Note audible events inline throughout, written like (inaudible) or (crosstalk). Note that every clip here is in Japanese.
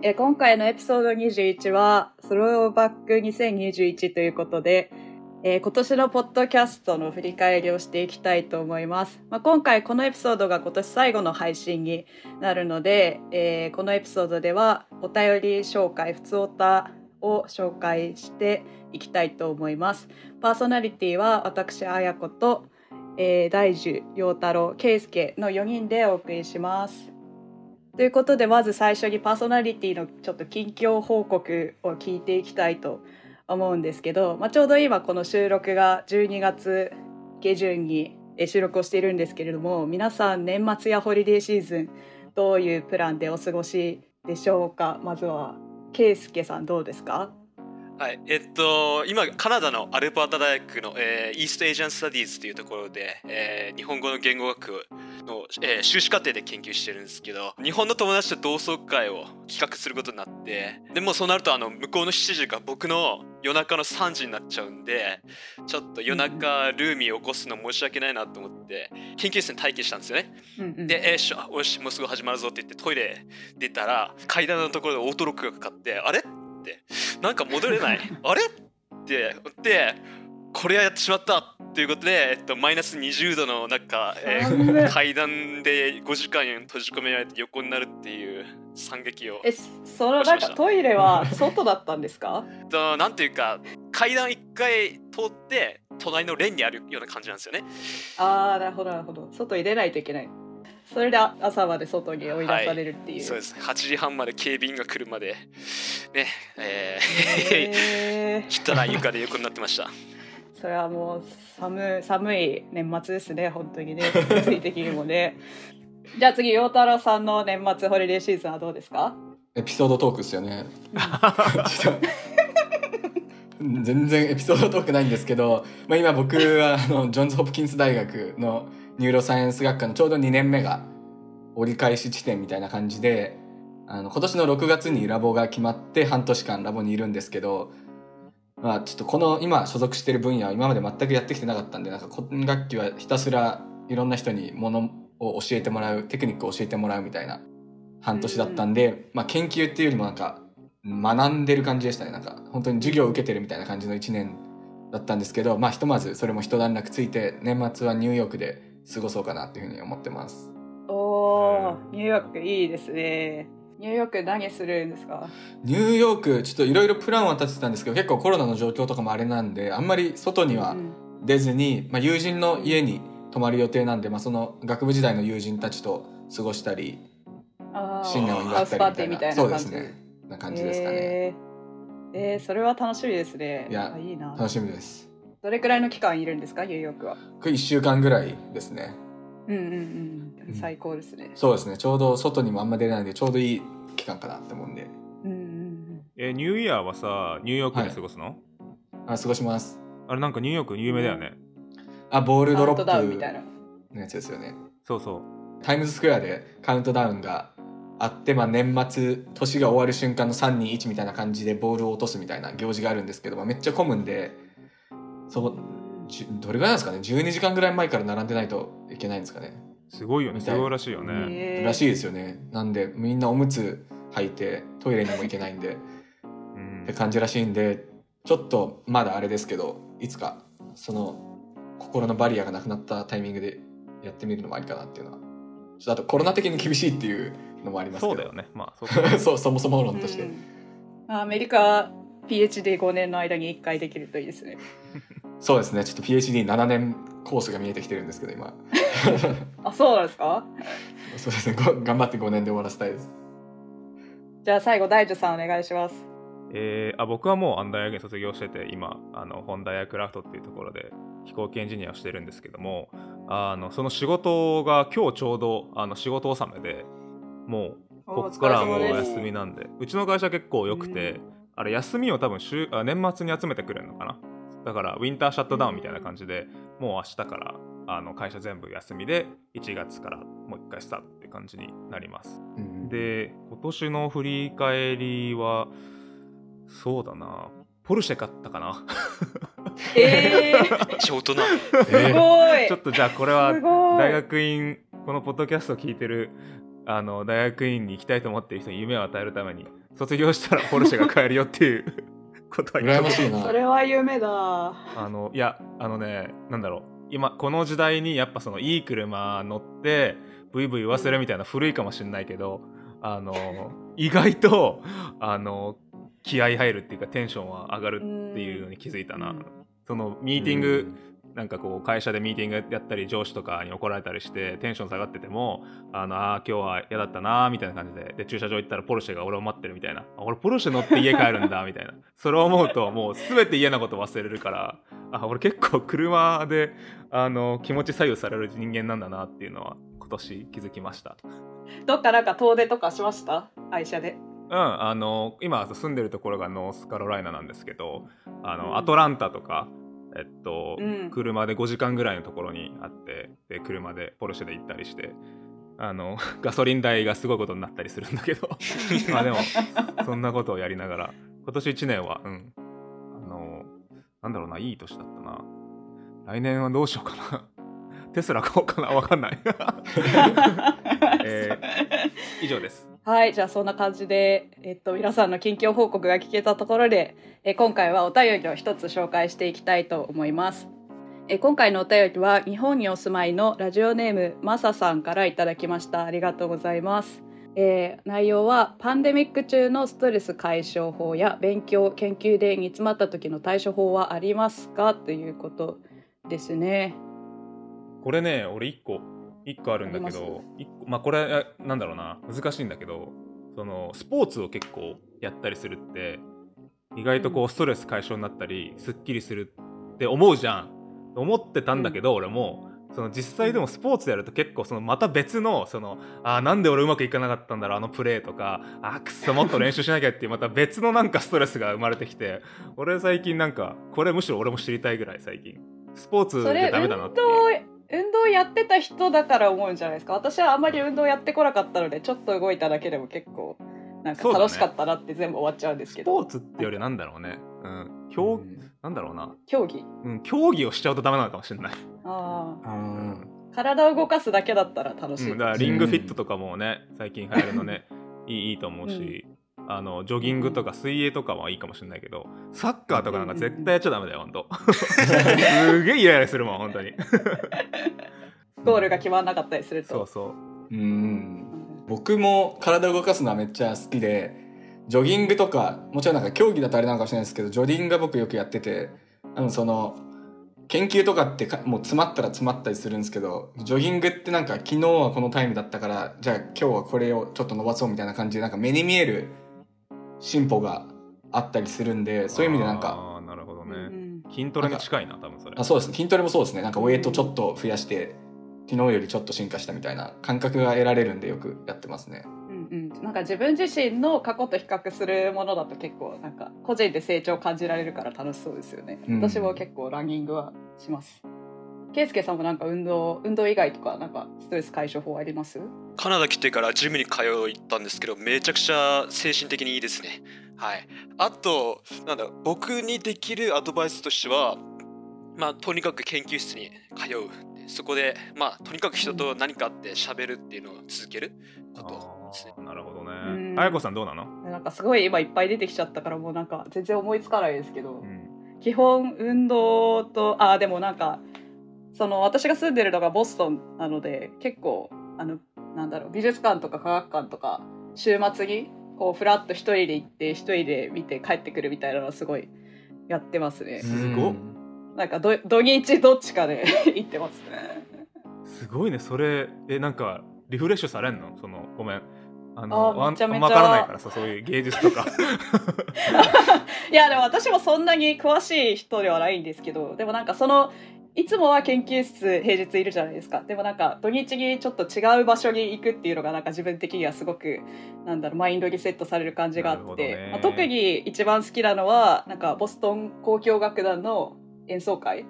え今回のエピソード21は、スローバック2021ということで、えー今年のポッドキャストの振り返りをしていきたいと思います。まあ、今回このエピソードが今年最後の配信になるので、えーこのエピソードではお便り紹介、普通おたを紹介していきたいと思います。パーソナリティは私、あやこと、えー大樹、陽太郎、圭介の4人でお送りします。ということでまず最初にパーソナリティのちょっと近況報告を聞いていきたいと思うんですけど、まあ、ちょうど今この収録が12月下旬に収録をしているんですけれども皆さん年末やホリデーシーズンどういうプランでお過ごしでしょうか？まずは圭介さんどうですか？はい、えっと、今、カナダのアルバータ大学の、えーイーストエージャン・スタディーズというところで、えー日本語の言語学の、えー修士課程で研究してるんですけど、日本の友達と同窓会を企画することになって、でもそうなると、あの、向こうの7時が僕の夜中の3時になっちゃうんで、ちょっと夜中ルーミー起こすの申し訳ないなと思って、研究室に待機したんですよね。うんうんで、えーしょよし、もうすぐ始まるぞって言ってトイレ出たら、階段のところでオートロックがかかって、あれ？って、なんか戻れない。(laughs) あれ？って、で、これはやってしまったっていうことで、えっと、マイナス20度の中、えー階段で5時間閉じ込められて横になるっていう惨劇を。えそのなんかトイレは外だったんですか？となんていうか、階段1回通って、隣のレンにあるような感じなんですよね。ああなるほどなるほど。外に出ないといけないそれで朝まで外に追い出されるっていう、そうです。8時半まで警備員が来るまで、ね、えへー、ー汚い床で横になってました。それはもう寒い寒い年末ですね本当にね。物理的にもね。(laughs) じゃあ次陽太郎さんの年末ホリデーシーズンはどうですか？エピソードトークですよね。(laughs) ちょっと全然エピソードトークないんですけど、まあ、今僕はあのジョンズ・ホプキンス大学のニューロサイエンス学科のちょうど2年目が折り返し地点みたいな感じであの今年の6月にラボが決まって半年間ラボにいるんですけど、まあ、ちょっとこの今所属してる分野は今まで全くやってきてなかったんでなんか今学期はひたすらいろんな人にものを教えてもらうテクニックを教えてもらうみたいな半年だったんで、まあ、研究っていうよりもなんか学んでる感じでしたね。なんか本当に授業を受けてるみたいな感じの1年だったんですけどまあひとまずそれも一段落ついて年末はニューヨークで過ごそうかなっていうふうに思ってます。おおニューヨークいいですね。ニューヨーク何するんですか？ニューヨークちょっといろいろプランは立ててたんですけど結構コロナの状況とかもあれなんであんまり外にはうん出ずに、まあ、友人の家に泊まる予定なんで、まあ、その学部時代の友人たちと過ごしたり新年を祝ったりみたいな。ハウスパーティーみたいなそうですねな感じですかね、えー。えーそれは楽しみですね。いやあいいな。楽しみです。どれくらいの期間いるんですか？ニューヨークは。これ1週間ぐらいですね。うんうんうん。最高ですね。そうですね。ちょうど外にもあんま出れないんでちょうどいい期間かなって思うんで。うんうんうん。えニューイヤーはさニューヨークで過ごすの、あ過ごします。あれなんかニューヨーク有名だよね、あボールドロッカウントダウンみたいプな。のやつですよね。そうそう。タイムズスクエアでカウントダウンがあって、まあ、年末年が終わる瞬間の321みたいな感じでボールを落とすみたいな行事があるんですけど、まあ、めっちゃ混むんでそこじゅどれぐらいなんですかね？12時間ぐらい前から並んでないといけないんですかね？すごいよね。すごい。らしいよね、らしいですよね。なんでみんなおむつ履いてトイレにも行けないんでうん。って感じらしいんでちょっとまだあれですけどいつかその心のバリアがなくなったタイミングでやってみるのもありかなっていうのは。ちょっとあとコロナ的に厳しいっていうのもありますけど。そうだよね。まあ (laughs) そうか。そうそもそも論として、うん。アメリカ PhD5 年の間に1回できるといいですね。(laughs) そうですね。ちょっと PhD7 年コースが見えてきてるんですけど今。(laughs) あそうなんですか？そうですね。ご頑張って5年で終わらせたいです。じゃあ最後大樹さんお願いします。えーあ僕はもうアンダーヤゲ卒業してて今あのホンダエアクラフトっていうところで飛行機エンジニアをしてるんですけどもあのその仕事が今日ちょうどあの仕事納めでもうこっからはもうお休みなんで。うちの会社結構良くてあれ休みを多分週あ年末に集めてくれるのかな？だからウィンターシャットダウンみたいな感じでもう明日からあの会社全部休みで1月からもう一回スタートって感じになります。うん。で今年の振り返りはそうだな。ポルシェ買ったかな？えー、めっちゃ大人。すごい。ちょっとじゃあこれは大学院このポッドキャストを聞いてるあの大学院に行きたいと思ってる人に夢を与えるために卒業したらポルシェが買えるよっていう (laughs) ことは言って羨ましいな。それは夢だ。あのいやあのねなんだろう。今この時代にやっぱそのいい車乗ってブイブイ言わせるみたいな古いかもしれないけどあの意外とあの気合入るっていうかテンションは上がるっていうのに気づいたな。うん。そのミーティング、なんかこう会社でミーティングやったり上司とかに怒られたりしてテンション下がっててもあのあー今日は嫌だったなーみたいな感じでで駐車場行ったらポルシェが俺を待ってるみたいな。あ俺ポルシェ乗って家帰るんだ (laughs) みたいな。それを思うともう全て嫌なこと忘れるからあ俺結構車であの気持ち左右される人間なんだなっていうのは今年気づきました。どっかなんか遠出とかしました？愛車で。うんあの今住んでるところがノースカロライナなんですけどあの、うん。アトランタとかえっと、うん。車で5時間ぐらいのところにあってで車でポルシェで行ったりしてあの (laughs) ガソリン代がすごいことになったりするんだけど。(laughs) まあでもそんなことをやりながら。今年1年はうん。あのなんだろうないい年だったな。来年はどうしようかな。(laughs) テスラ買おうかなわかんない、えー以上ですはい、じゃあそんな感じで、えっと、皆さんの近況報告が聞けたところで、え今回はお便りを一つ紹介していきたいと思います。え今回のお便りは日本にお住まいのラジオネームマサさんからいただきました。ありがとうございます。えー内容はパンデミック中のストレス解消法や勉強研究で煮詰まった時の対処法はありますか？ということですね。これね俺1個1個あるんだけど一個まあこれえなんだろうな難しいんだけどそのスポーツを結構やったりするって意外とこうストレス解消になったりすっきりするって思うじゃん。思ってたんだけど、俺も。その実際でもスポーツやると結構そのまた別のそのあーなんで俺うまくいかなかったんだろうあのプレーとかあーくっそもっと練習しなきゃっていう (laughs) また別のなんかストレスが生まれてきて俺最近なんかこれむしろ俺も知りたいぐらい最近。スポーツそれでダメだな運って運動やってた人だから思うんじゃないですか私はあんまり運動やってこなかったのでちょっと動いただけでも結構なんか楽しかったなって全部終わっちゃうんですけど、スポーツってよりなんだろうね。うん。競、なんだろうな。競技うん、競技をしちゃうとダメなのかもしれない。ああうん体を動かすだけだったら楽しい、うん、だからリングフィットとかもね、最近流行るのね、い (laughs) いいいと思うし、あの、ジョギングとか水泳とかはいいかもしれないけど、サッカーとかなんか絶対やっちゃダメだよ、ほんと。(laughs) すげえイライラするもん、本当に。ゴールが決まんなかったりするとそうそう。うんうん僕も体を動かすのはめっちゃ好きでジョギングとかもちろんなんか競技だとあれなのかもしれないですけどジョギングは僕よくやっててあのその研究とかってかもう詰まったら詰まったりするんですけどジョギングってなんか昨日はこのタイムだったからじゃあ今日はこれをちょっと伸ばそうみたいな感じでなんか目に見える進歩があったりするんでそういう意味でなんかあーなるほどうんね。筋トレに近いな、多分それ。あそうですね筋トレもそうですねなんかウエイトちょっと増やして昨日よりちょっと進化したみたいな感覚が得られるんでよくやってますね。うんうん、なんか自分自身の過去と比較するものだと結構なんか個人で成長を感じられるから楽しそうですよね、うん。私も結構ランニングはします。圭介さんもなんか運動運動以外とかなんかストレス解消法あります？カナダ来てからジムに通いったんですけどめちゃくちゃ精神的にいいですね。はい。あとなんだ僕にできるアドバイスとしてはまあとにかく研究室に通うそこでまあとにかく人と何かあって喋るっていうのを続けることですね。なるほどうん。ね。あやこさんどうなの？なんかすごい今いっぱい出てきちゃったからもうなんか全然思いつかないですけど、うん。基本運動とあでもなんかその私が住んでるのがボストンなので結構あのなんだろう美術館とか科学館とか週末にこうフラッと一人で行って一人で見て帰ってくるみたいなのをすごいやってますね。すごっなんかど土日どっちかで (laughs) 行ってますね。すごいね。それえなんかリフレッシュされんの？そのごめん。あのあめちゃめちゃ。あんま分からないからさそういう芸術とか。(laughs) いやでも私もそんなに詳しい人ではないんですけどでもなんかそのいつもは研究室平日いるじゃないですか。でもなんか土日にちょっと違う場所に行くっていうのがなんか自分的にはすごくなんだろうマインドリセットされる感じがあって、まあ、特に一番好きなのはなんかボストン交響楽団の演奏会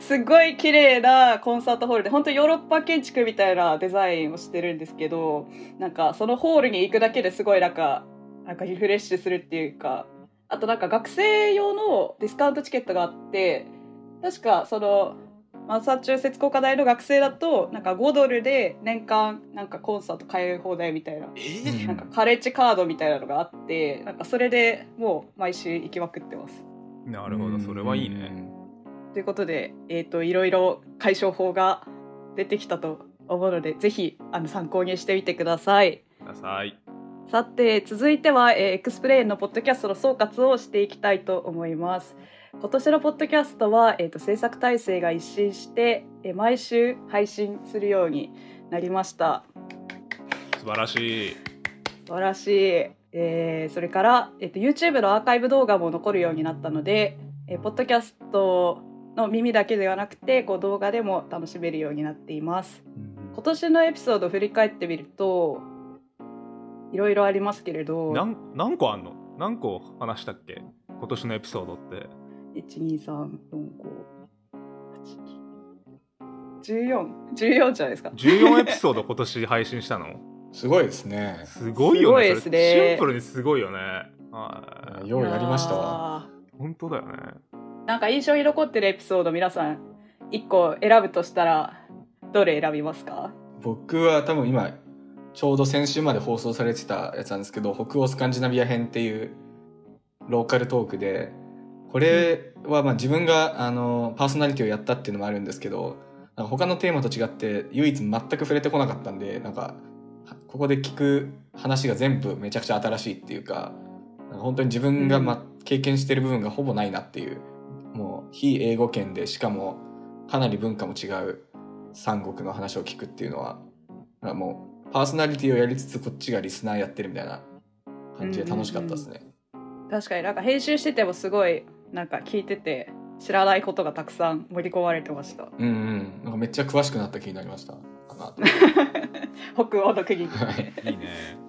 すごい綺麗なコンサートホールで本当ヨーロッパ建築みたいなデザインをしてるんですけどなんかそのホールに行くだけですごいなんかなんかリフレッシュするっていうかあとなんか学生用のディスカウントチケットがあって確かそのマサチューセッツ工科大の学生だとなんか5ドルで年間なんかコンサート通い放題みたいなえーなんかカレッジカードみたいなのがあってなんかそれでもう毎週行きまくってます。なるほどそれはいいねということで、えー、といろいろ解消法が出てきたと思うのでぜひあの参考にしてみてください。さいさて続いては、えーエクスプレインのポッドキャストの総括をしていきたいと思います。今年のポッドキャストは、えー、と制作体制が一新して、えー毎週配信するようになりました。素晴らしい素晴らしい。えーそれから、えっと YouTube のアーカイブ動画も残るようになったので、えーポッドキャストの耳だけではなくてこう動画でも楽しめるようになっています。今年のエピソードを振り返ってみるといろいろありますけれど。なん何個あんの？何個話したっけ？今年のエピソードって。123451414じゃないですか。14エピソード今年配信したの？すごいですね。すごいよね。すごいですね。シンプルにすごいよね。はい。ようやりました。本当だよねなんか印象に残ってるエピソード皆さん1個選ぶとしたらどれ選びますか？僕は多分今ちょうど先週まで放送されてたやつなんですけど北欧スカンジナビア編っていうローカルトークでこれはまあ自分があのパーソナリティをやったっていうのもあるんですけどなんか他のテーマと違って唯一全く触れてこなかったんでなんかここで聞く話が全部めちゃくちゃ新しいっていうかなんか本当に自分が、ま、経験してる部分がほぼないなっていう非英語圏でしかもかなり文化も違う三国の話を聞くっていうのはもうパーソナリティをやりつつこっちがリスナーやってるみたいな感じで楽しかったですね。確かになんか編集しててもすごいなんか聞いてて知らないことがたくさん盛り込まれてましたうんうん。なんかめっちゃ詳しくなった気になりました。かなと。(laughs) 北欧の国にはいいいね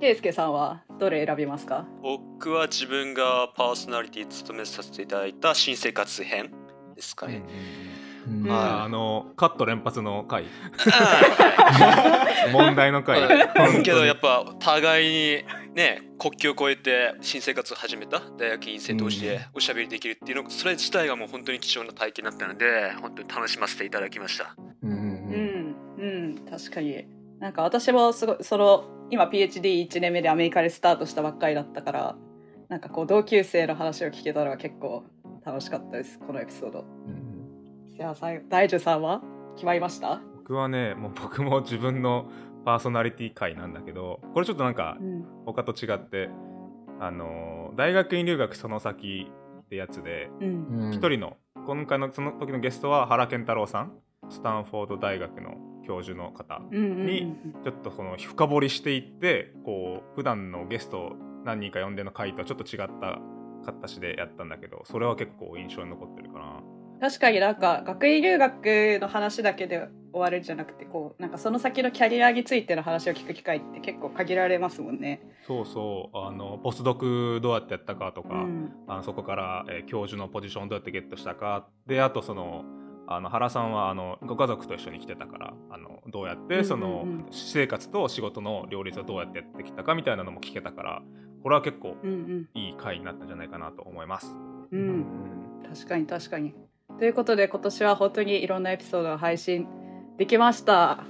ケイスケさんはどれ選びますか？僕は自分がパーソナリティ務めさせていただいた新生活編ですかね。うんうんああのカット連発の回。あ問題の回。ーけどやっぱ互いにね国境を越えて新生活を始めた大学院生同士でおしゃべりできるっていうのそれ自体がもう本当に貴重な体験だったので本当に楽しませていただきました。うんうんううんんうん確かになんか私もすごいその今 PhD1 年目でアメリカでスタートしたばっかりだったからなんかこう同級生の話を聞けたのは結構楽しかったですこのエピソード。うん。じゃあ大樹さんは決まりました？僕はねもう僕も自分のパーソナリティ回なんだけどこれちょっとなんかうん。他と違ってあの大学院留学その先ってやつでうん。うん。一人の今回のその時のゲストは原健太郎さんスタンフォード大学の教授の方にちょっとこの深掘りしていってこう普段のゲストを何人か呼んでの回とはちょっと違った形でやったんだけどそれは結構印象に残ってるかな。確かになんか学位留学の話だけで終わるんじゃなくてこうなんかその先のキャリアについての話を聞く機会って結構限られますもんね。そうそう。あのポスドクどうやってやったかとか、うん。あのそこから、えー教授のポジションどうやってゲットしたか。であとそのあの原さんはあのご家族と一緒に来てたからあのどうやっうんうんうんてその、私生活と仕事の両立をどうやってやってきたかみたいなのも聞けたからこれは結構うんいい回になったんじゃないかなと思います。うんうん確かに確かに。ということで今年は本当にいろんなエピソードを配信できました。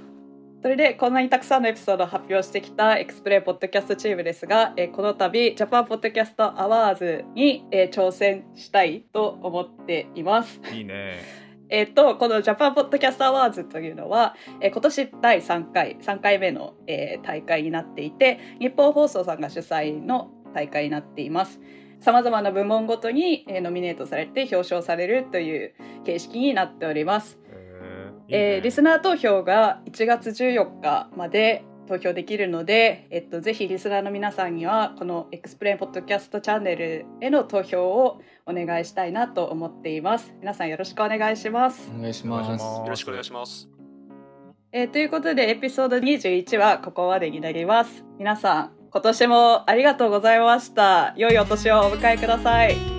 それでこんなにたくさんのエピソードを発表してきたエクスプレイポッドキャストチームですが、えーこの度ジャパンポッドキャストアワーズに、えー挑戦したいと思っています。いいね。えっとこのジャパンポッドキャストアワーズというのは、えー今年第3回3回目の、えー大会になっていて日本放送さんが主催の大会になっています。さまざまな部門ごとに、えーノミネートされて表彰されるという形式になっております。えーねえーリスナー投票が1月14日まで投票できるので、えっと、ぜひリスナーの皆さんにはこのエクスプレインポッドキャストチャンネルへの投票をお願いしたいなと思っています。皆さんよろしくお願いします。お願いしお願いしま。すよろしくお願いします。えーということでエピソード21はここまでになります。皆さん今年もありがとうございました。良いお年をお迎えください。